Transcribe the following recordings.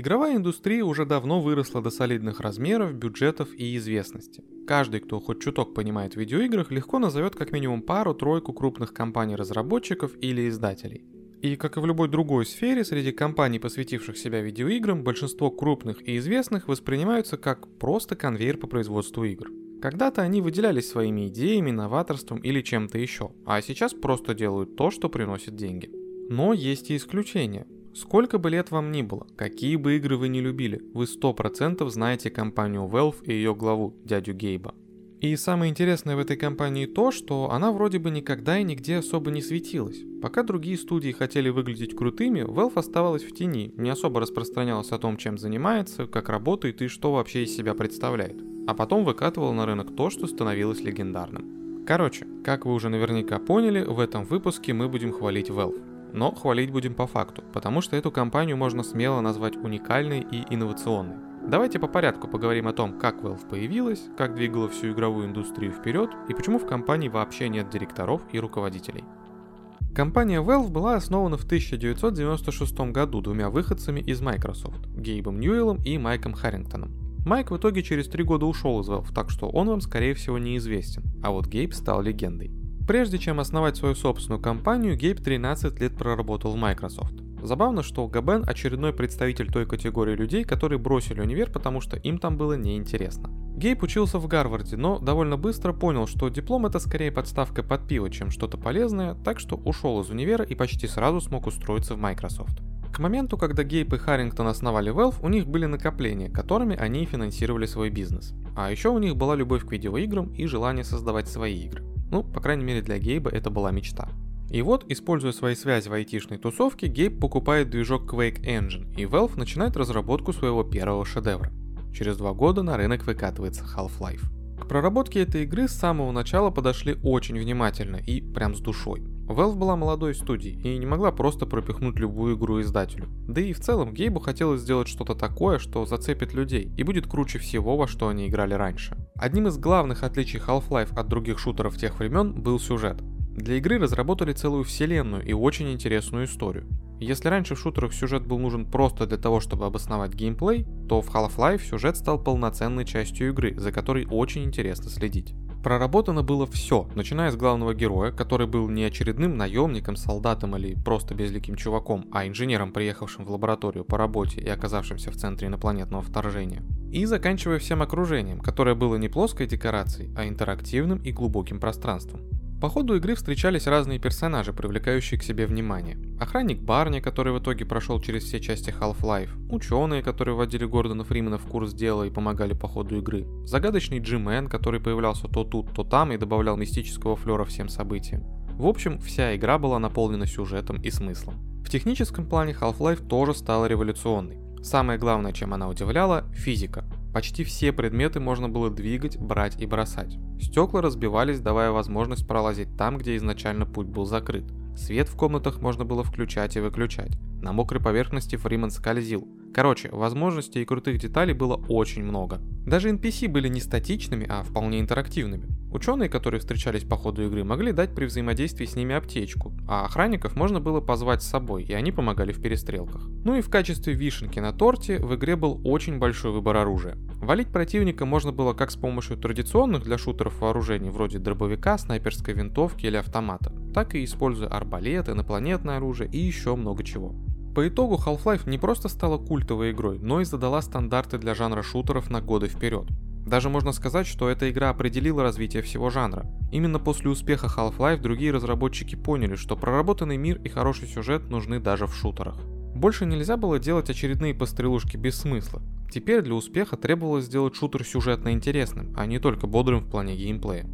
Игровая индустрия уже давно выросла до солидных размеров, бюджетов и известности. Каждый, кто хоть чуток понимает в видеоиграх, легко назовет как минимум пару-тройку крупных компаний-разработчиков или издателей. И как и в любой другой сфере, среди компаний, посвятивших себя видеоиграм, большинство крупных и известных воспринимаются как просто конвейер по производству игр. Когда-то они выделялись своими идеями, новаторством или чем-то еще, а сейчас просто делают то, что приносит деньги. Но есть и исключения. Сколько бы лет вам ни было, какие бы игры вы не любили, вы 100% знаете компанию Valve и ее главу, дядю Гейба. И самое интересное в этой компании то, что она вроде бы никогда и нигде особо не светилась. Пока другие студии хотели выглядеть крутыми, Valve оставалась в тени, не особо распространялась о том, чем занимается, как работает и что вообще из себя представляет. А потом выкатывала на рынок то, что становилось легендарным. Короче, как вы уже наверняка поняли, в этом выпуске мы будем хвалить Valve. Но хвалить будем по факту, потому что эту компанию можно смело назвать уникальной и инновационной. Давайте по порядку поговорим о том, как Valve появилась, как двигала всю игровую индустрию вперед и почему в компании вообще нет директоров и руководителей. Компания Valve была основана в 1996 году двумя выходцами из Microsoft – Гейбом Ньюэллом и Майком Харрингтоном. Майк в итоге через три года ушел из Valve, так что он вам скорее всего неизвестен, а вот Гейб стал легендой. Прежде чем основать свою собственную компанию, Гейб 13 лет проработал в Microsoft. Забавно, что Габен очередной представитель той категории людей, которые бросили универ, потому что им там было неинтересно. Гейб учился в Гарварде, но довольно быстро понял, что диплом это скорее подставка под пиво, чем что-то полезное, так что ушел из универа и почти сразу смог устроиться в Microsoft. К моменту, когда Гейб и Харрингтон основали Valve, у них были накопления, которыми они финансировали свой бизнес. А еще у них была любовь к видеоиграм и желание создавать свои игры. Ну, по крайней мере для Гейба это была мечта. И вот, используя свои связи в айтишной тусовке, Гейб покупает движок Quake Engine, и Valve начинает разработку своего первого шедевра. Через два года на рынок выкатывается Half-Life. К проработке этой игры с самого начала подошли очень внимательно и прям с душой. Valve была молодой студией и не могла просто пропихнуть любую игру издателю. Да и в целом Гейбу хотелось сделать что-то такое, что зацепит людей и будет круче всего, во что они играли раньше. Одним из главных отличий Half-Life от других шутеров тех времен был сюжет. Для игры разработали целую вселенную и очень интересную историю. Если раньше в шутерах сюжет был нужен просто для того, чтобы обосновать геймплей, то в Half-Life сюжет стал полноценной частью игры, за которой очень интересно следить. Проработано было все, начиная с главного героя, который был не очередным наемником, солдатом или просто безликим чуваком, а инженером, приехавшим в лабораторию по работе и оказавшимся в центре инопланетного вторжения. И заканчивая всем окружением, которое было не плоской декорацией, а интерактивным и глубоким пространством. По ходу игры встречались разные персонажи, привлекающие к себе внимание. Охранник Барни, который в итоге прошел через все части Half-Life, ученые, которые вводили Гордона Фримена в курс дела и помогали по ходу игры, загадочный Джимен, который появлялся то тут, то там и добавлял мистического флера всем событиям. В общем, вся игра была наполнена сюжетом и смыслом. В техническом плане Half-Life тоже стала революционной. Самое главное, чем она удивляла – физика. Почти все предметы можно было двигать, брать и бросать. Стекла разбивались, давая возможность пролазить там, где изначально путь был закрыт. Свет в комнатах можно было включать и выключать. На мокрой поверхности Фриман скользил. Короче, возможностей и крутых деталей было очень много. Даже NPC были не статичными, а вполне интерактивными. Ученые, которые встречались по ходу игры, могли дать при взаимодействии с ними аптечку, а охранников можно было позвать с собой, и они помогали в перестрелках. Ну и в качестве вишенки на торте в игре был очень большой выбор оружия. Валить противника можно было как с помощью традиционных для шутеров вооружений вроде дробовика, снайперской винтовки или автомата, так и используя арбалет, инопланетное оружие и еще много чего. По итогу Half-Life не просто стала культовой игрой, но и задала стандарты для жанра шутеров на годы вперед. Даже можно сказать, что эта игра определила развитие всего жанра. Именно после успеха Half-Life другие разработчики поняли, что проработанный мир и хороший сюжет нужны даже в шутерах. Больше нельзя было делать очередные пострелушки без смысла. Теперь для успеха требовалось сделать шутер сюжетно интересным, а не только бодрым в плане геймплея.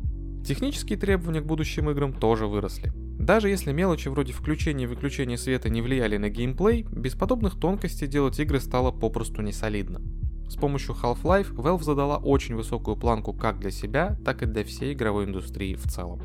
Технические требования к будущим играм тоже выросли. Даже если мелочи вроде включения и выключения света не влияли на геймплей, без подобных тонкостей делать игры стало попросту не солидно. С помощью Half-Life Valve задала очень высокую планку как для себя, так и для всей игровой индустрии в целом.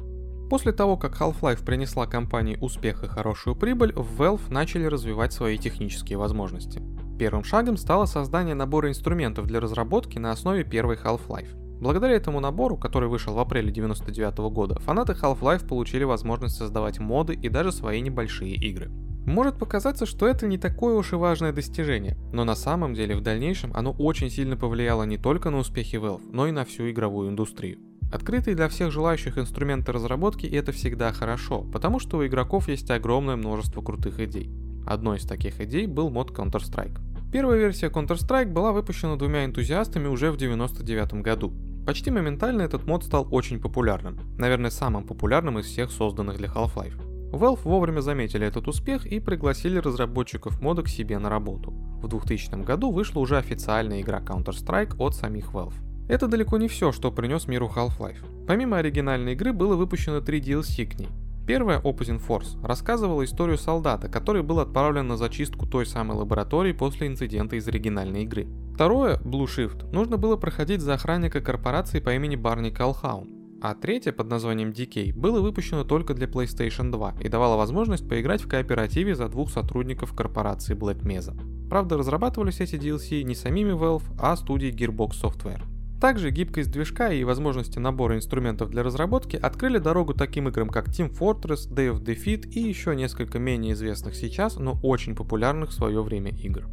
После того, как Half-Life принесла компании успех и хорошую прибыль, в Valve начали развивать свои технические возможности. Первым шагом стало создание набора инструментов для разработки на основе первой Half-Life. Благодаря этому набору, который вышел в апреле 1999 года, фанаты Half-Life получили возможность создавать моды и даже свои небольшие игры. Может показаться, что это не такое уж и важное достижение, но на самом деле в дальнейшем оно очень сильно повлияло не только на успехи Valve, но и на всю игровую индустрию. Открытые для всех желающих инструменты разработки это всегда хорошо, потому что у игроков есть огромное множество крутых идей. Одной из таких идей был мод Counter-Strike. Первая версия Counter-Strike была выпущена двумя энтузиастами уже в 1999 году. Почти моментально этот мод стал очень популярным, наверное самым популярным из всех созданных для Half-Life. Valve вовремя заметили этот успех и пригласили разработчиков мода к себе на работу. В 2000 году вышла уже официальная игра Counter-Strike от самих Valve. Это далеко не все, что принес миру Half-Life. Помимо оригинальной игры было выпущено три DLC к ней. Первая, Opposing Force, рассказывала историю солдата, который был отправлен на зачистку той самой лаборатории после инцидента из оригинальной игры. Второе, Blue Shift, нужно было проходить за охранника корпорации по имени Барни Калхаун а третье под названием Decay было выпущено только для PlayStation 2 и давало возможность поиграть в кооперативе за двух сотрудников корпорации Black Mesa. Правда, разрабатывались эти DLC не самими Valve, а студией Gearbox Software. Также гибкость движка и возможности набора инструментов для разработки открыли дорогу таким играм, как Team Fortress, Day of Defeat и еще несколько менее известных сейчас, но очень популярных в свое время игр.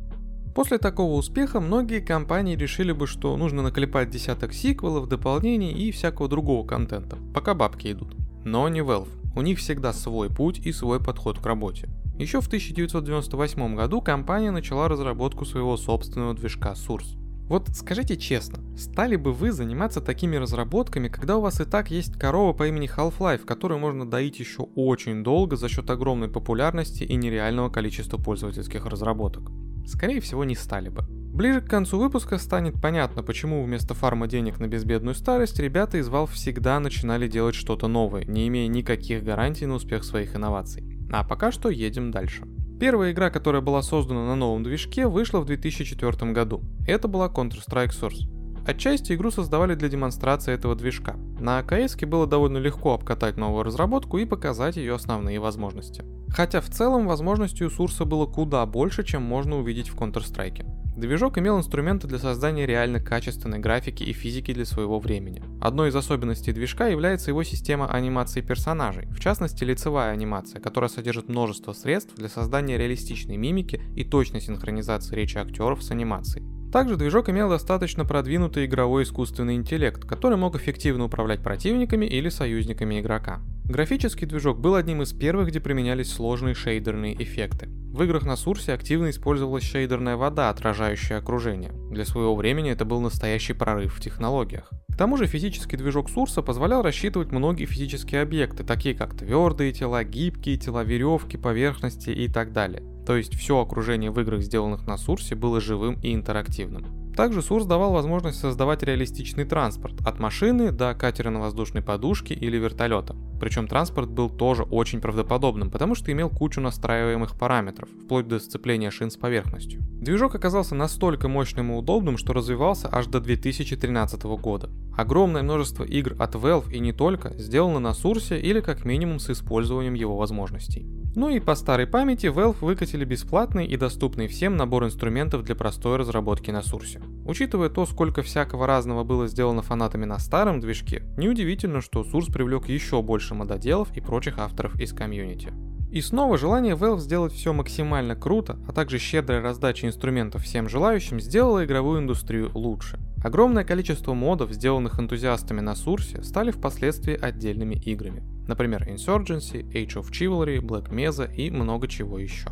После такого успеха многие компании решили бы, что нужно наклепать десяток сиквелов, дополнений и всякого другого контента, пока бабки идут. Но не Valve. У них всегда свой путь и свой подход к работе. Еще в 1998 году компания начала разработку своего собственного движка Source. Вот скажите честно, стали бы вы заниматься такими разработками, когда у вас и так есть корова по имени Half-Life, которую можно доить еще очень долго за счет огромной популярности и нереального количества пользовательских разработок? Скорее всего, не стали бы. Ближе к концу выпуска станет понятно, почему вместо фарма денег на безбедную старость ребята из Valve всегда начинали делать что-то новое, не имея никаких гарантий на успех своих инноваций. А пока что едем дальше. Первая игра, которая была создана на новом движке, вышла в 2004 году. Это была Counter-Strike Source. Отчасти игру создавали для демонстрации этого движка. На АКС было довольно легко обкатать новую разработку и показать ее основные возможности. Хотя в целом возможностей у Сурса было куда больше, чем можно увидеть в Counter-Strike. Движок имел инструменты для создания реально качественной графики и физики для своего времени. Одной из особенностей движка является его система анимации персонажей, в частности лицевая анимация, которая содержит множество средств для создания реалистичной мимики и точной синхронизации речи актеров с анимацией. Также движок имел достаточно продвинутый игровой искусственный интеллект, который мог эффективно управлять противниками или союзниками игрока. Графический движок был одним из первых, где применялись сложные шейдерные эффекты. В играх на Сурсе активно использовалась шейдерная вода, отражающая окружение. Для своего времени это был настоящий прорыв в технологиях. К тому же физический движок Сурса позволял рассчитывать многие физические объекты, такие как твердые тела, гибкие тела, веревки, поверхности и так далее. То есть все окружение в играх, сделанных на Сурсе, было живым и интерактивным. Также Source давал возможность создавать реалистичный транспорт, от машины до катера на воздушной подушке или вертолета. Причем транспорт был тоже очень правдоподобным, потому что имел кучу настраиваемых параметров, вплоть до сцепления шин с поверхностью. Движок оказался настолько мощным и удобным, что развивался аж до 2013 года. Огромное множество игр от Valve и не только сделано на Source или как минимум с использованием его возможностей. Ну и по старой памяти Valve выкатили бесплатный и доступный всем набор инструментов для простой разработки на Source. Учитывая то, сколько всякого разного было сделано фанатами на старом движке, неудивительно, что Source привлек еще больше мододелов и прочих авторов из комьюнити. И снова желание Valve сделать все максимально круто, а также щедрая раздача инструментов всем желающим сделала игровую индустрию лучше. Огромное количество модов, сделанных энтузиастами на Сурсе, стали впоследствии отдельными играми. Например, Insurgency, Age of Chivalry, Black Mesa и много чего еще.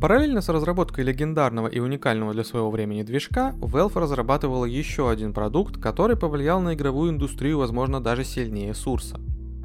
Параллельно с разработкой легендарного и уникального для своего времени движка, Valve разрабатывала еще один продукт, который повлиял на игровую индустрию, возможно, даже сильнее Сурса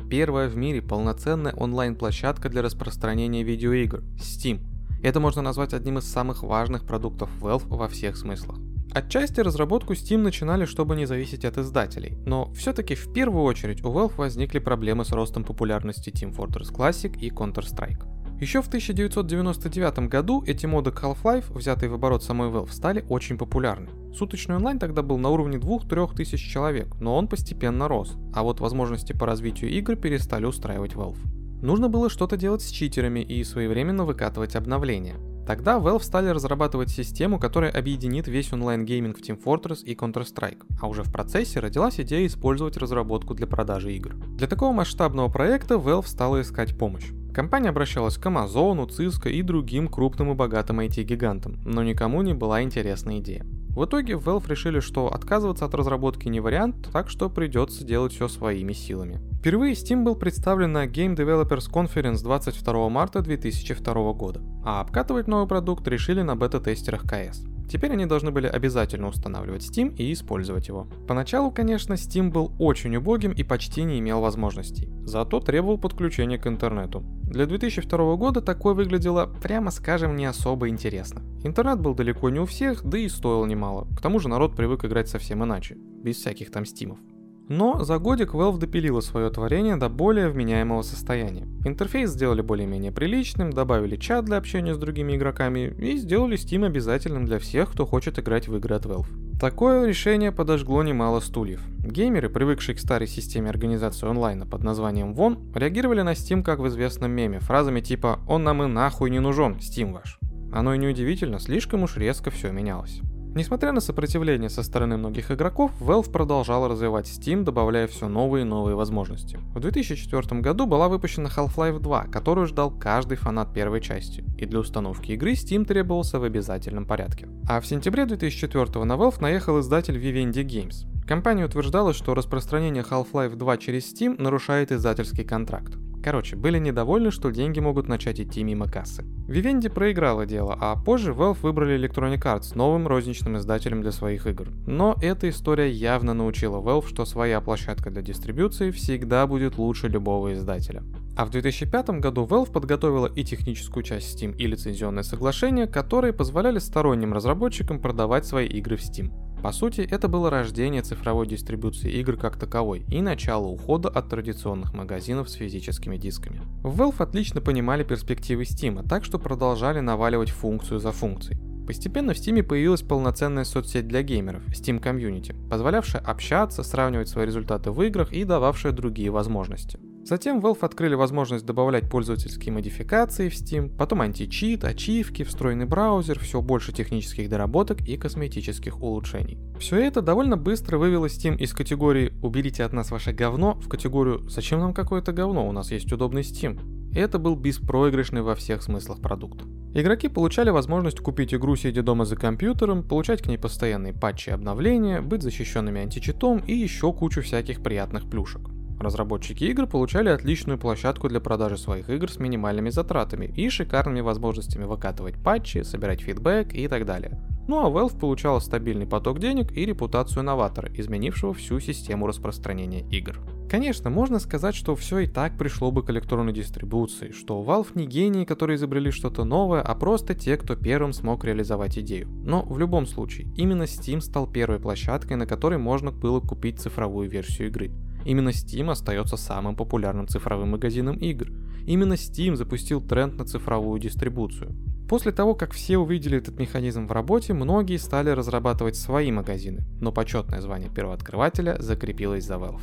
первая в мире полноценная онлайн-площадка для распространения видеоигр – Steam. Это можно назвать одним из самых важных продуктов Valve во всех смыслах. Отчасти разработку Steam начинали, чтобы не зависеть от издателей, но все-таки в первую очередь у Valve возникли проблемы с ростом популярности Team Fortress Classic и Counter-Strike. Еще в 1999 году эти моды Half-Life, взятые в оборот самой Valve, стали очень популярны. Суточный онлайн тогда был на уровне 2-3 тысяч человек, но он постепенно рос, а вот возможности по развитию игр перестали устраивать Valve. Нужно было что-то делать с читерами и своевременно выкатывать обновления. Тогда Valve стали разрабатывать систему, которая объединит весь онлайн-гейминг в Team Fortress и Counter-Strike, а уже в процессе родилась идея использовать разработку для продажи игр. Для такого масштабного проекта Valve стала искать помощь. Компания обращалась к Amazon, Cisco и другим крупным и богатым IT-гигантам, но никому не была интересна идея. В итоге Valve решили, что отказываться от разработки не вариант, так что придется делать все своими силами. Впервые Steam был представлен на Game Developers Conference 22 марта 2002 года, а обкатывать новый продукт решили на бета-тестерах CS. Теперь они должны были обязательно устанавливать Steam и использовать его. Поначалу, конечно, Steam был очень убогим и почти не имел возможностей, зато требовал подключения к интернету. Для 2002 года такое выглядело, прямо скажем, не особо интересно. Интернет был далеко не у всех, да и стоил немало. К тому же народ привык играть совсем иначе, без всяких там стимов. Но за годик Valve допилила свое творение до более вменяемого состояния. Интерфейс сделали более-менее приличным, добавили чат для общения с другими игроками и сделали Steam обязательным для всех, кто хочет играть в игры от Valve. Такое решение подожгло немало стульев. Геймеры, привыкшие к старой системе организации онлайна под названием ВОН, реагировали на Steam как в известном меме, фразами типа «Он нам и нахуй не нужен, Steam ваш». Оно и неудивительно, слишком уж резко все менялось. Несмотря на сопротивление со стороны многих игроков, Valve продолжала развивать Steam, добавляя все новые и новые возможности. В 2004 году была выпущена Half-Life 2, которую ждал каждый фанат первой части, и для установки игры Steam требовался в обязательном порядке. А в сентябре 2004 на Valve наехал издатель Vivendi Games. Компания утверждала, что распространение Half-Life 2 через Steam нарушает издательский контракт. Короче, были недовольны, что деньги могут начать идти мимо кассы. Vivendi проиграла дело, а позже Valve выбрали Electronic Arts новым розничным издателем для своих игр. Но эта история явно научила Valve, что своя площадка для дистрибуции всегда будет лучше любого издателя. А в 2005 году Valve подготовила и техническую часть Steam, и лицензионное соглашение, которые позволяли сторонним разработчикам продавать свои игры в Steam. По сути, это было рождение цифровой дистрибуции игр как таковой и начало ухода от традиционных магазинов с физическими дисками. Valve отлично понимали перспективы Steam, так что продолжали наваливать функцию за функцией. Постепенно в Steam появилась полноценная соцсеть для геймеров, Steam Community, позволявшая общаться, сравнивать свои результаты в играх и дававшая другие возможности. Затем Valve открыли возможность добавлять пользовательские модификации в Steam, потом античит, ачивки, встроенный браузер, все больше технических доработок и косметических улучшений. Все это довольно быстро вывело Steam из категории «уберите от нас ваше говно» в категорию «зачем нам какое-то говно, у нас есть удобный Steam». И это был беспроигрышный во всех смыслах продукт. Игроки получали возможность купить игру сидя дома за компьютером, получать к ней постоянные патчи и обновления, быть защищенными античитом и еще кучу всяких приятных плюшек. Разработчики игр получали отличную площадку для продажи своих игр с минимальными затратами и шикарными возможностями выкатывать патчи, собирать фидбэк и так далее. Ну а Valve получала стабильный поток денег и репутацию новатора, изменившего всю систему распространения игр. Конечно, можно сказать, что все и так пришло бы к электронной дистрибуции, что Valve не гении, которые изобрели что-то новое, а просто те, кто первым смог реализовать идею. Но в любом случае, именно Steam стал первой площадкой, на которой можно было купить цифровую версию игры. Именно Steam остается самым популярным цифровым магазином игр. Именно Steam запустил тренд на цифровую дистрибуцию. После того, как все увидели этот механизм в работе, многие стали разрабатывать свои магазины, но почетное звание первооткрывателя закрепилось за Valve.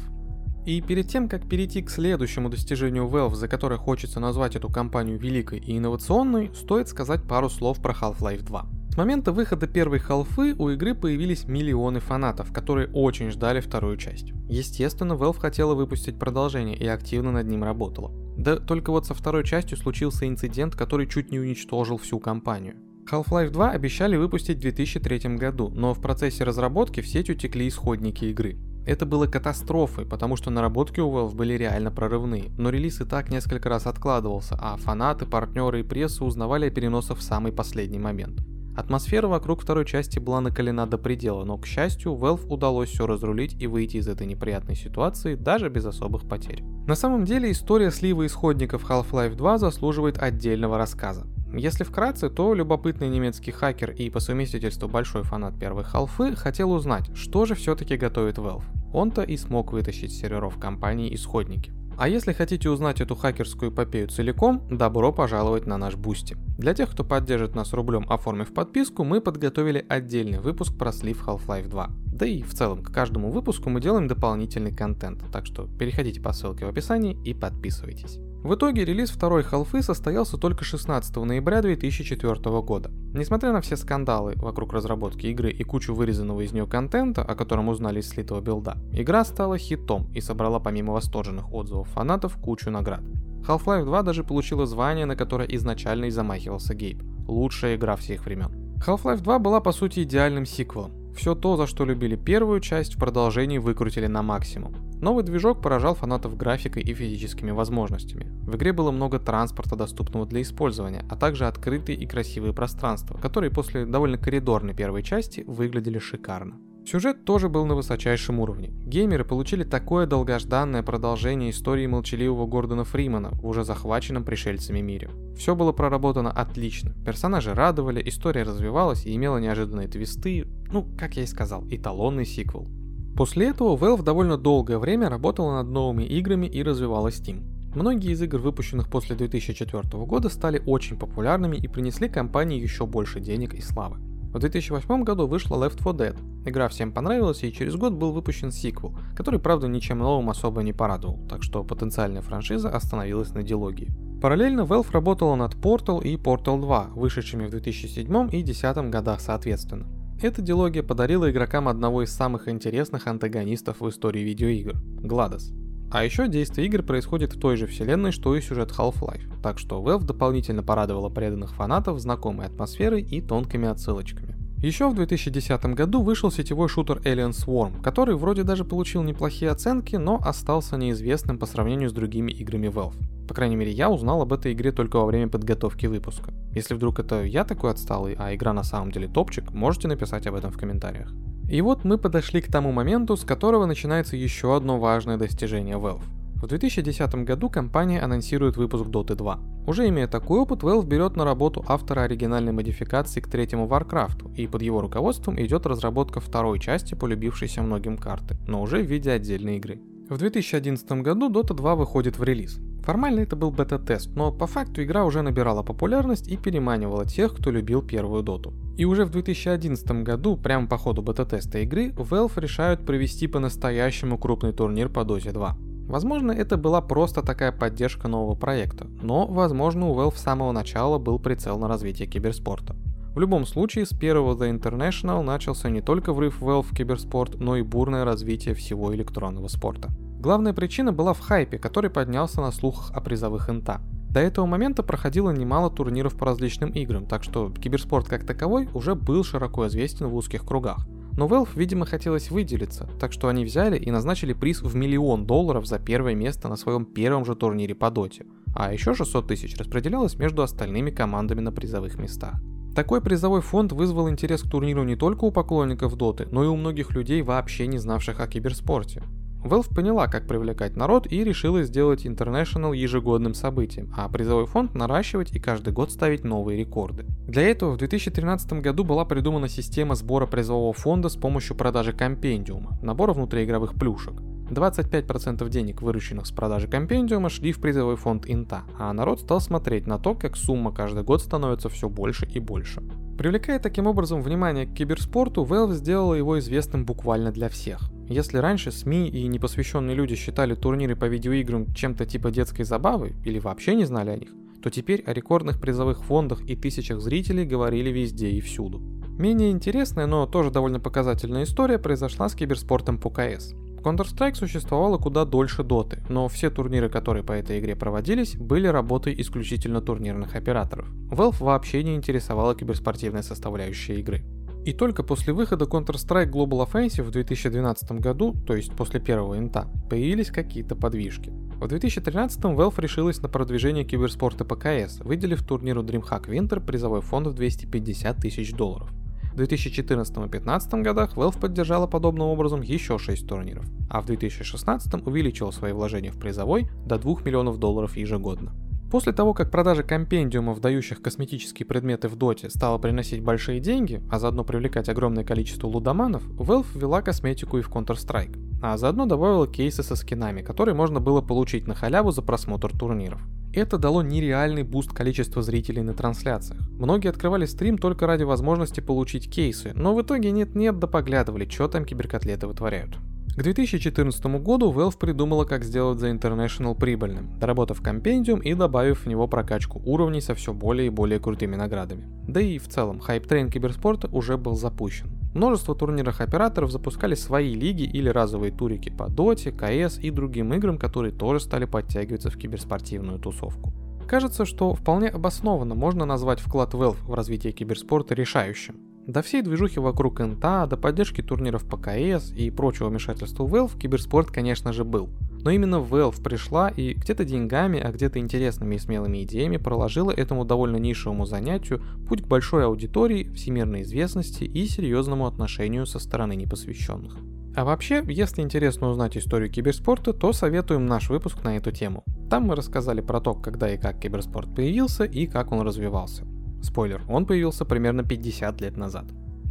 И перед тем, как перейти к следующему достижению Valve, за которое хочется назвать эту компанию великой и инновационной, стоит сказать пару слов про Half-Life 2. С момента выхода первой халфы у игры появились миллионы фанатов, которые очень ждали вторую часть. Естественно, Valve хотела выпустить продолжение и активно над ним работала. Да только вот со второй частью случился инцидент, который чуть не уничтожил всю компанию. Half-Life 2 обещали выпустить в 2003 году, но в процессе разработки в сеть утекли исходники игры. Это было катастрофой, потому что наработки у Valve были реально прорывные, но релиз и так несколько раз откладывался, а фанаты, партнеры и пресса узнавали о переносах в самый последний момент. Атмосфера вокруг второй части была накалена до предела, но, к счастью, Valve удалось все разрулить и выйти из этой неприятной ситуации даже без особых потерь. На самом деле история слива исходников Half-Life 2 заслуживает отдельного рассказа. Если вкратце, то любопытный немецкий хакер и по совместительству большой фанат первой халфы хотел узнать, что же все-таки готовит Valve. Он-то и смог вытащить с серверов компании исходники. А если хотите узнать эту хакерскую эпопею целиком, добро пожаловать на наш Бусти. Для тех, кто поддержит нас рублем, оформив подписку, мы подготовили отдельный выпуск про слив Half-Life 2. Да и в целом, к каждому выпуску мы делаем дополнительный контент, так что переходите по ссылке в описании и подписывайтесь. В итоге релиз второй халфы состоялся только 16 ноября 2004 года. Несмотря на все скандалы вокруг разработки игры и кучу вырезанного из нее контента, о котором узнали из слитого билда, игра стала хитом и собрала помимо восторженных отзывов фанатов кучу наград. Half-Life 2 даже получила звание, на которое изначально и замахивался Гейб. Лучшая игра всех времен. Half-Life 2 была по сути идеальным сиквелом. Все то, за что любили первую часть, в продолжении выкрутили на максимум. Новый движок поражал фанатов графикой и физическими возможностями. В игре было много транспорта, доступного для использования, а также открытые и красивые пространства, которые после довольно коридорной первой части выглядели шикарно. Сюжет тоже был на высочайшем уровне. Геймеры получили такое долгожданное продолжение истории молчаливого Гордона Фримана в уже захваченном пришельцами мире. Все было проработано отлично, персонажи радовали, история развивалась и имела неожиданные твисты, ну, как я и сказал, эталонный сиквел. После этого Valve довольно долгое время работала над новыми играми и развивала Steam. Многие из игр, выпущенных после 2004 года, стали очень популярными и принесли компании еще больше денег и славы. В 2008 году вышла Left 4 Dead. Игра всем понравилась, и через год был выпущен сиквел, который, правда, ничем новым особо не порадовал, так что потенциальная франшиза остановилась на дилогии. Параллельно Valve работала над Portal и Portal 2, вышедшими в 2007 и 2010 годах соответственно. Эта дилогия подарила игрокам одного из самых интересных антагонистов в истории видеоигр – Гладос. А еще действие игр происходит в той же вселенной, что и сюжет Half-Life, так что Valve дополнительно порадовала преданных фанатов знакомой атмосферой и тонкими отсылочками. Еще в 2010 году вышел сетевой шутер Alien Swarm, который вроде даже получил неплохие оценки, но остался неизвестным по сравнению с другими играми Valve. По крайней мере, я узнал об этой игре только во время подготовки выпуска. Если вдруг это я такой отсталый, а игра на самом деле топчик, можете написать об этом в комментариях. И вот мы подошли к тому моменту, с которого начинается еще одно важное достижение Valve. В 2010 году компания анонсирует выпуск Dota 2. Уже имея такой опыт, Valve берет на работу автора оригинальной модификации к третьему Warcraft, и под его руководством идет разработка второй части, полюбившейся многим карты, но уже в виде отдельной игры. В 2011 году Dota 2 выходит в релиз. Формально это был бета-тест, но по факту игра уже набирала популярность и переманивала тех, кто любил первую доту. И уже в 2011 году, прямо по ходу бета-теста игры, Valve решают провести по-настоящему крупный турнир по Dota 2. Возможно, это была просто такая поддержка нового проекта, но, возможно, у Valve с самого начала был прицел на развитие киберспорта. В любом случае, с первого The International начался не только врыв Valve в киберспорт, но и бурное развитие всего электронного спорта. Главная причина была в хайпе, который поднялся на слухах о призовых инта. До этого момента проходило немало турниров по различным играм, так что киберспорт как таковой уже был широко известен в узких кругах. Но Valve, видимо, хотелось выделиться, так что они взяли и назначили приз в миллион долларов за первое место на своем первом же турнире по доте, а еще 600 тысяч распределялось между остальными командами на призовых местах. Такой призовой фонд вызвал интерес к турниру не только у поклонников доты, но и у многих людей, вообще не знавших о киберспорте. Valve поняла, как привлекать народ и решила сделать International ежегодным событием, а призовой фонд наращивать и каждый год ставить новые рекорды. Для этого в 2013 году была придумана система сбора призового фонда с помощью продажи компендиума, набора внутриигровых плюшек. 25% денег, вырученных с продажи компендиума, шли в призовой фонд Инта, а народ стал смотреть на то, как сумма каждый год становится все больше и больше. Привлекая таким образом внимание к киберспорту, Valve сделала его известным буквально для всех. Если раньше СМИ и непосвященные люди считали турниры по видеоиграм чем-то типа детской забавы или вообще не знали о них, то теперь о рекордных призовых фондах и тысячах зрителей говорили везде и всюду. Менее интересная, но тоже довольно показательная история произошла с киберспортом по КС. Counter-Strike существовала куда дольше доты, но все турниры, которые по этой игре проводились, были работой исключительно турнирных операторов. Valve вообще не интересовала киберспортивная составляющая игры. И только после выхода Counter-Strike Global Offensive в 2012 году, то есть после первого инта, появились какие-то подвижки. В 2013 Valve решилась на продвижение киберспорта по КС, выделив турниру DreamHack Winter призовой фонд в 250 тысяч долларов. В 2014 и 2015 годах Valve поддержала подобным образом еще 6 турниров, а в 2016 увеличила свои вложения в призовой до 2 миллионов долларов ежегодно. После того, как продажа компендиумов, дающих косметические предметы в доте, стала приносить большие деньги, а заодно привлекать огромное количество лудоманов, Valve ввела косметику и в Counter-Strike, а заодно добавила кейсы со скинами, которые можно было получить на халяву за просмотр турниров. Это дало нереальный буст количества зрителей на трансляциях. Многие открывали стрим только ради возможности получить кейсы, но в итоге нет-нет да поглядывали, что там киберкотлеты вытворяют. К 2014 году Valve придумала, как сделать The International прибыльным, доработав компендиум и добавив в него прокачку уровней со все более и более крутыми наградами. Да и в целом, hype train киберспорта уже был запущен. Множество турнирных операторов запускали свои лиги или разовые турики по Dota, CS и другим играм, которые тоже стали подтягиваться в киберспортивную тусовку. Кажется, что вполне обоснованно можно назвать вклад Valve в развитие киберспорта решающим. До всей движухи вокруг Инта, до поддержки турниров по КС и прочего вмешательства Valve киберспорт, конечно же, был. Но именно Valve пришла и где-то деньгами, а где-то интересными и смелыми идеями проложила этому довольно нишевому занятию путь к большой аудитории, всемирной известности и серьезному отношению со стороны непосвященных. А вообще, если интересно узнать историю киберспорта, то советуем наш выпуск на эту тему. Там мы рассказали про то, когда и как киберспорт появился и как он развивался. Спойлер, он появился примерно 50 лет назад.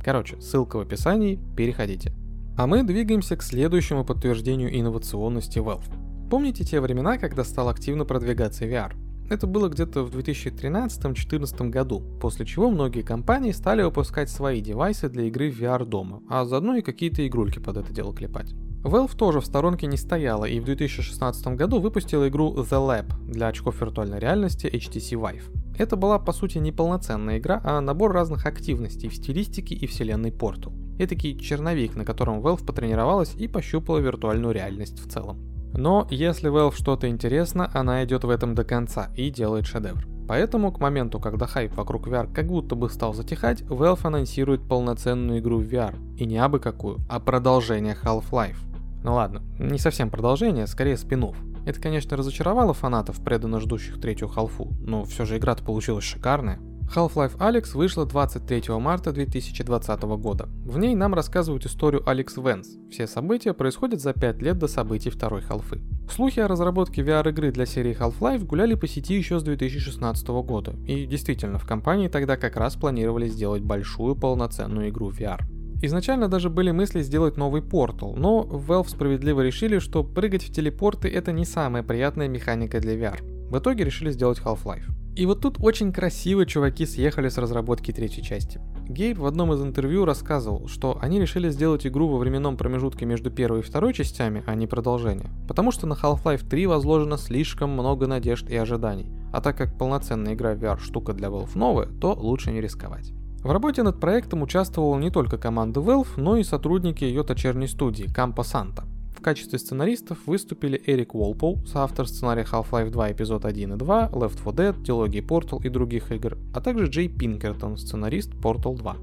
Короче, ссылка в описании, переходите. А мы двигаемся к следующему подтверждению инновационности Valve. Помните те времена, когда стал активно продвигаться VR? Это было где-то в 2013-2014 году, после чего многие компании стали выпускать свои девайсы для игры в VR дома, а заодно и какие-то игрульки под это дело клепать. Valve тоже в сторонке не стояла и в 2016 году выпустила игру The Lab для очков виртуальной реальности HTC Vive. Это была по сути не полноценная игра, а набор разных активностей в стилистике и вселенной Portal. Этакий черновик, на котором Valve потренировалась и пощупала виртуальную реальность в целом. Но если Valve что-то интересно, она идет в этом до конца и делает шедевр. Поэтому к моменту, когда хайп вокруг VR как будто бы стал затихать, Valve анонсирует полноценную игру в VR. И не абы какую, а продолжение Half-Life. Ну ладно, не совсем продолжение, скорее спин -офф. Это, конечно, разочаровало фанатов, преданно ждущих третью халфу, но все же игра-то получилась шикарная. Half-Life Alex вышла 23 марта 2020 года. В ней нам рассказывают историю Алекс Венс. Все события происходят за 5 лет до событий второй халфы. Слухи о разработке VR-игры для серии Half-Life гуляли по сети еще с 2016 года. И действительно, в компании тогда как раз планировали сделать большую полноценную игру VR. Изначально даже были мысли сделать новый портал, но Valve справедливо решили, что прыгать в телепорты это не самая приятная механика для VR. В итоге решили сделать Half-Life. И вот тут очень красиво чуваки съехали с разработки третьей части. Гейб в одном из интервью рассказывал, что они решили сделать игру во временном промежутке между первой и второй частями, а не продолжение, потому что на Half-Life 3 возложено слишком много надежд и ожиданий, а так как полноценная игра VR штука для Valve новая, то лучше не рисковать. В работе над проектом участвовала не только команда Valve, но и сотрудники ее дочерней студии Campo Santa. В качестве сценаристов выступили Эрик Уолпол, соавтор сценария Half-Life 2 эпизод 1 и 2, Left 4 Dead, дилогии Portal и других игр, а также Джей Пинкертон, сценарист Portal 2.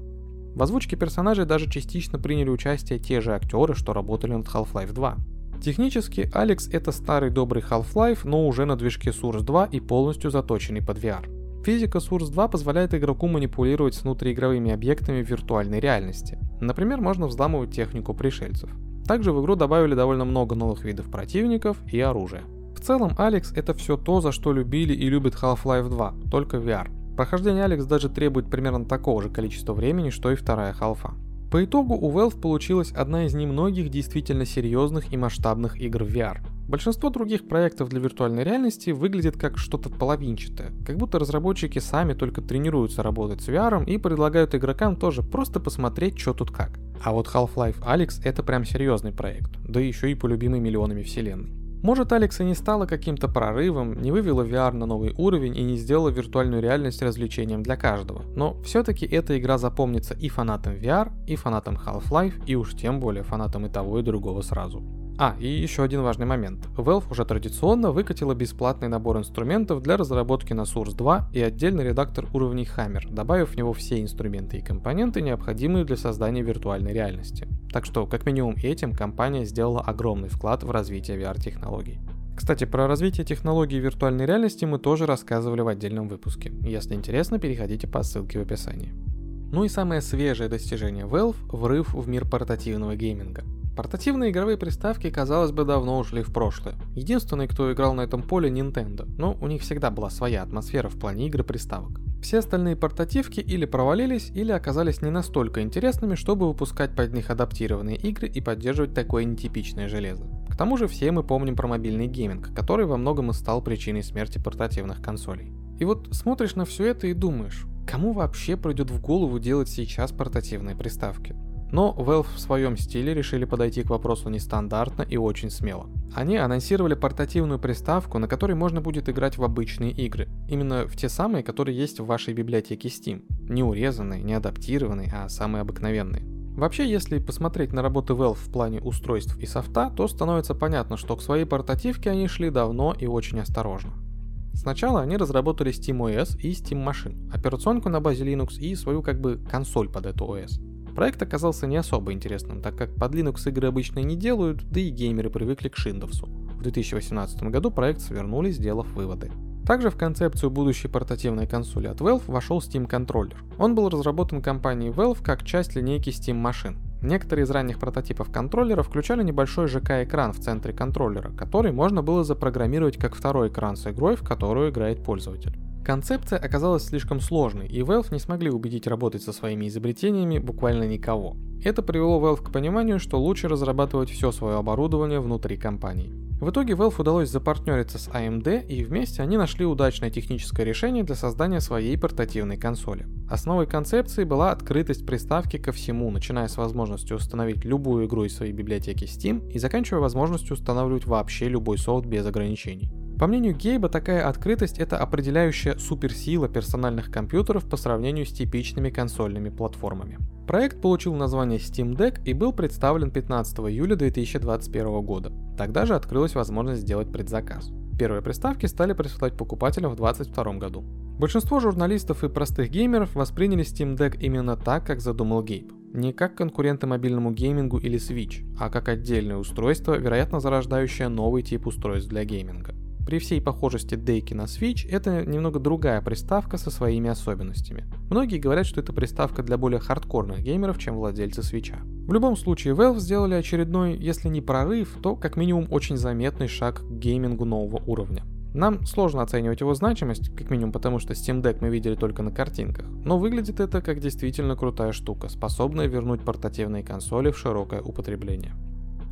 В озвучке персонажей даже частично приняли участие те же актеры, что работали над Half-Life 2. Технически, Алекс это старый добрый Half-Life, но уже на движке Source 2 и полностью заточенный под VR. Физика Source 2 позволяет игроку манипулировать внутриигровыми объектами в виртуальной реальности. Например, можно взламывать технику пришельцев. Также в игру добавили довольно много новых видов противников и оружия. В целом, Алекс это все то, за что любили и любит Half-Life 2, только VR. Прохождение Алекс даже требует примерно такого же количества времени, что и вторая халфа. По итогу у Valve получилась одна из немногих действительно серьезных и масштабных игр в VR. Большинство других проектов для виртуальной реальности выглядит как что-то половинчатое, как будто разработчики сами только тренируются работать с VR и предлагают игрокам тоже просто посмотреть, что тут как. А вот Half-Life Alyx это прям серьезный проект, да еще и полюбимый миллионами вселенной. Может, Алекс и не стала каким-то прорывом, не вывела VR на новый уровень и не сделала виртуальную реальность развлечением для каждого, но все-таки эта игра запомнится и фанатам VR, и фанатам Half-Life, и уж тем более фанатам и того, и другого сразу. А, и еще один важный момент. Valve уже традиционно выкатила бесплатный набор инструментов для разработки на Source 2 и отдельный редактор уровней Hammer, добавив в него все инструменты и компоненты, необходимые для создания виртуальной реальности. Так что, как минимум этим, компания сделала огромный вклад в развитие VR-технологий. Кстати, про развитие технологий виртуальной реальности мы тоже рассказывали в отдельном выпуске. Если интересно, переходите по ссылке в описании. Ну и самое свежее достижение Valve – врыв в мир портативного гейминга. Портативные игровые приставки, казалось бы, давно ушли в прошлое. Единственный, кто играл на этом поле, Nintendo, но у них всегда была своя атмосфера в плане игр и приставок. Все остальные портативки или провалились, или оказались не настолько интересными, чтобы выпускать под них адаптированные игры и поддерживать такое нетипичное железо. К тому же все мы помним про мобильный гейминг, который во многом и стал причиной смерти портативных консолей. И вот смотришь на все это и думаешь, кому вообще придет в голову делать сейчас портативные приставки? Но Valve в своем стиле решили подойти к вопросу нестандартно и очень смело. Они анонсировали портативную приставку, на которой можно будет играть в обычные игры. Именно в те самые, которые есть в вашей библиотеке Steam. Не урезанные, не адаптированные, а самые обыкновенные. Вообще, если посмотреть на работы Valve в плане устройств и софта, то становится понятно, что к своей портативке они шли давно и очень осторожно. Сначала они разработали SteamOS и Steam Machine, операционку на базе Linux и свою как бы консоль под эту OS. Проект оказался не особо интересным, так как под Linux игры обычно не делают, да и геймеры привыкли к Шиндовсу. В 2018 году проект свернули, сделав выводы. Также в концепцию будущей портативной консоли от Valve вошел Steam контроллер. Он был разработан компанией Valve как часть линейки Steam машин. Некоторые из ранних прототипов контроллера включали небольшой ЖК-экран в центре контроллера, который можно было запрограммировать как второй экран с игрой, в которую играет пользователь. Концепция оказалась слишком сложной, и Valve не смогли убедить работать со своими изобретениями буквально никого. Это привело Valve к пониманию, что лучше разрабатывать все свое оборудование внутри компании. В итоге Valve удалось запартнериться с AMD, и вместе они нашли удачное техническое решение для создания своей портативной консоли. Основой концепции была открытость приставки ко всему, начиная с возможностью установить любую игру из своей библиотеки Steam и заканчивая возможностью устанавливать вообще любой софт без ограничений. По мнению Гейба, такая открытость – это определяющая суперсила персональных компьютеров по сравнению с типичными консольными платформами. Проект получил название Steam Deck и был представлен 15 июля 2021 года. Тогда же открылась возможность сделать предзаказ. Первые приставки стали присылать покупателям в 2022 году. Большинство журналистов и простых геймеров восприняли Steam Deck именно так, как задумал Гейб. Не как конкуренты мобильному геймингу или Switch, а как отдельное устройство, вероятно зарождающее новый тип устройств для гейминга. При всей похожести дейки на Switch, это немного другая приставка со своими особенностями. Многие говорят, что это приставка для более хардкорных геймеров, чем владельцы Switch. В любом случае, Valve сделали очередной, если не прорыв, то как минимум очень заметный шаг к геймингу нового уровня. Нам сложно оценивать его значимость, как минимум потому, что Steam Deck мы видели только на картинках, но выглядит это как действительно крутая штука, способная вернуть портативные консоли в широкое употребление.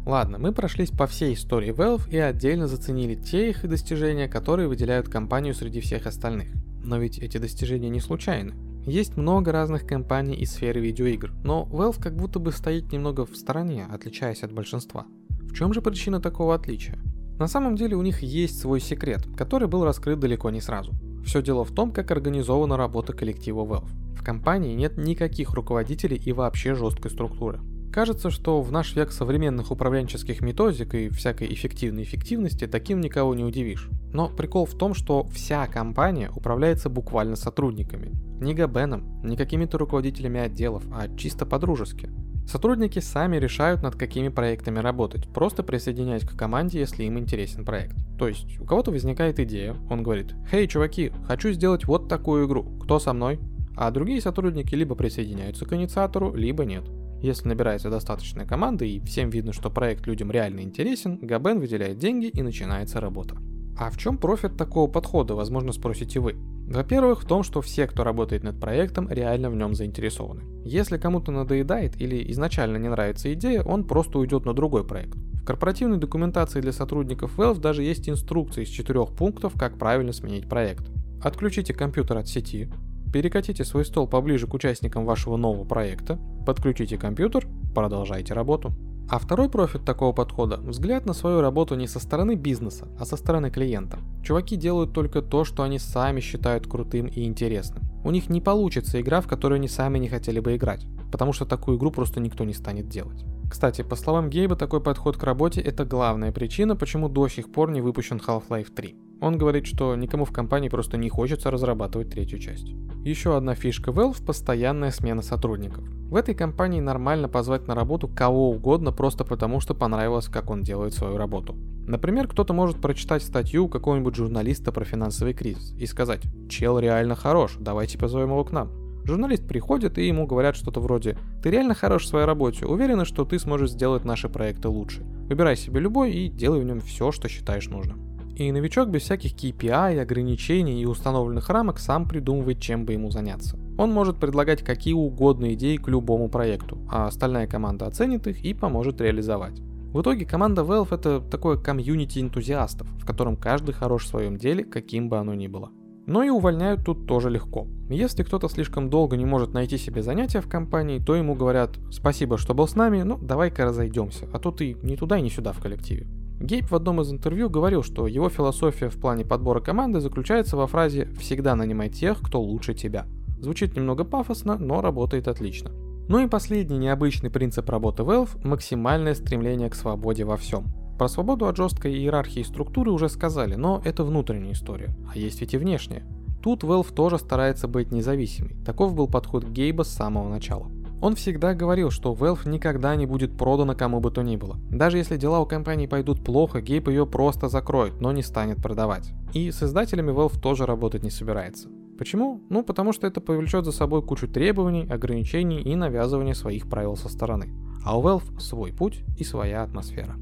Ладно, мы прошлись по всей истории Valve и отдельно заценили те их достижения, которые выделяют компанию среди всех остальных. Но ведь эти достижения не случайны. Есть много разных компаний из сферы видеоигр, но Valve как будто бы стоит немного в стороне, отличаясь от большинства. В чем же причина такого отличия? На самом деле у них есть свой секрет, который был раскрыт далеко не сразу. Все дело в том, как организована работа коллектива Valve. В компании нет никаких руководителей и вообще жесткой структуры. Кажется, что в наш век современных управленческих методик и всякой эффективной эффективности таким никого не удивишь. Но прикол в том, что вся компания управляется буквально сотрудниками. Не Габеном, не какими-то руководителями отделов, а чисто по-дружески. Сотрудники сами решают, над какими проектами работать, просто присоединяясь к команде, если им интересен проект. То есть, у кого-то возникает идея, он говорит, «Хей, чуваки, хочу сделать вот такую игру, кто со мной?» А другие сотрудники либо присоединяются к инициатору, либо нет. Если набирается достаточная команда и всем видно, что проект людям реально интересен, Габен выделяет деньги и начинается работа. А в чем профит такого подхода, возможно, спросите вы? Во-первых, в том, что все, кто работает над проектом, реально в нем заинтересованы. Если кому-то надоедает или изначально не нравится идея, он просто уйдет на другой проект. В корпоративной документации для сотрудников Valve даже есть инструкция из четырех пунктов, как правильно сменить проект. Отключите компьютер от сети, перекатите свой стол поближе к участникам вашего нового проекта, подключите компьютер, продолжайте работу. А второй профит такого подхода – взгляд на свою работу не со стороны бизнеса, а со стороны клиента. Чуваки делают только то, что они сами считают крутым и интересным. У них не получится игра, в которую они сами не хотели бы играть, потому что такую игру просто никто не станет делать. Кстати, по словам Гейба, такой подход к работе – это главная причина, почему до сих пор не выпущен Half-Life 3. Он говорит, что никому в компании просто не хочется разрабатывать третью часть. Еще одна фишка Valve – постоянная смена сотрудников. В этой компании нормально позвать на работу кого угодно просто потому, что понравилось, как он делает свою работу. Например, кто-то может прочитать статью какого-нибудь журналиста про финансовый кризис и сказать «Чел реально хорош, давайте позовем его к нам». Журналист приходит и ему говорят что-то вроде «Ты реально хорош в своей работе, уверена, что ты сможешь сделать наши проекты лучше. Выбирай себе любой и делай в нем все, что считаешь нужным». И новичок без всяких KPI, ограничений и установленных рамок сам придумывает, чем бы ему заняться. Он может предлагать какие угодно идеи к любому проекту, а остальная команда оценит их и поможет реализовать. В итоге команда Valve это такое комьюнити энтузиастов, в котором каждый хорош в своем деле, каким бы оно ни было. Но и увольняют тут тоже легко. Если кто-то слишком долго не может найти себе занятия в компании, то ему говорят «Спасибо, что был с нами, ну давай-ка разойдемся, а то ты ни туда, ни сюда в коллективе». Гейб в одном из интервью говорил, что его философия в плане подбора команды заключается во фразе «всегда нанимай тех, кто лучше тебя». Звучит немного пафосно, но работает отлично. Ну и последний необычный принцип работы Valve – максимальное стремление к свободе во всем. Про свободу от жесткой иерархии структуры уже сказали, но это внутренняя история, а есть ведь и внешняя. Тут Valve тоже старается быть независимой. Таков был подход Гейба с самого начала. Он всегда говорил, что Valve никогда не будет продана кому бы то ни было. Даже если дела у компании пойдут плохо, Гейб ее просто закроет, но не станет продавать. И с издателями Valve тоже работать не собирается. Почему? Ну, потому что это повлечет за собой кучу требований, ограничений и навязывания своих правил со стороны. А у Valve свой путь и своя атмосфера.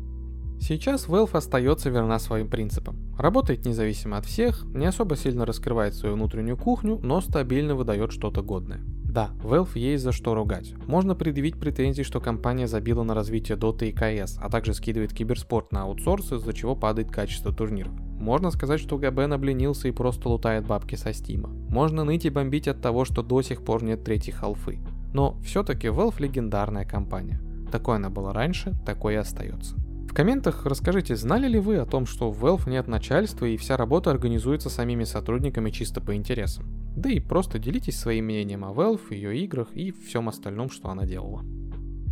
Сейчас Valve остается верна своим принципам. Работает независимо от всех, не особо сильно раскрывает свою внутреннюю кухню, но стабильно выдает что-то годное. Да, Valve есть за что ругать. Можно предъявить претензии, что компания забила на развитие Dota и CS, а также скидывает киберспорт на аутсорс, из-за чего падает качество турниров. Можно сказать, что ГБ обленился и просто лутает бабки со Стима. Можно ныть и бомбить от того, что до сих пор нет третьей халфы. Но все-таки Valve легендарная компания. Такой она была раньше, такой и остается комментах расскажите, знали ли вы о том, что в Valve нет начальства и вся работа организуется самими сотрудниками чисто по интересам. Да и просто делитесь своим мнением о Valve, ее играх и всем остальном, что она делала.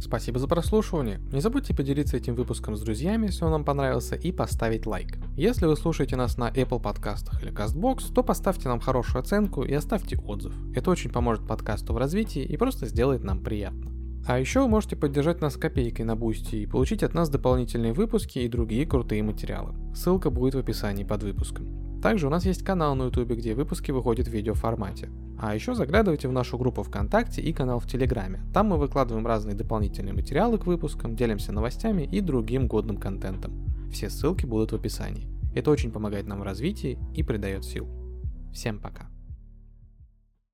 Спасибо за прослушивание. Не забудьте поделиться этим выпуском с друзьями, если он вам понравился, и поставить лайк. Если вы слушаете нас на Apple подкастах или CastBox, то поставьте нам хорошую оценку и оставьте отзыв. Это очень поможет подкасту в развитии и просто сделает нам приятно. А еще вы можете поддержать нас копейкой на Бусти и получить от нас дополнительные выпуски и другие крутые материалы. Ссылка будет в описании под выпуском. Также у нас есть канал на YouTube, где выпуски выходят в видеоформате. А еще заглядывайте в нашу группу ВКонтакте и канал в Телеграме. Там мы выкладываем разные дополнительные материалы к выпускам, делимся новостями и другим годным контентом. Все ссылки будут в описании. Это очень помогает нам в развитии и придает сил. Всем пока.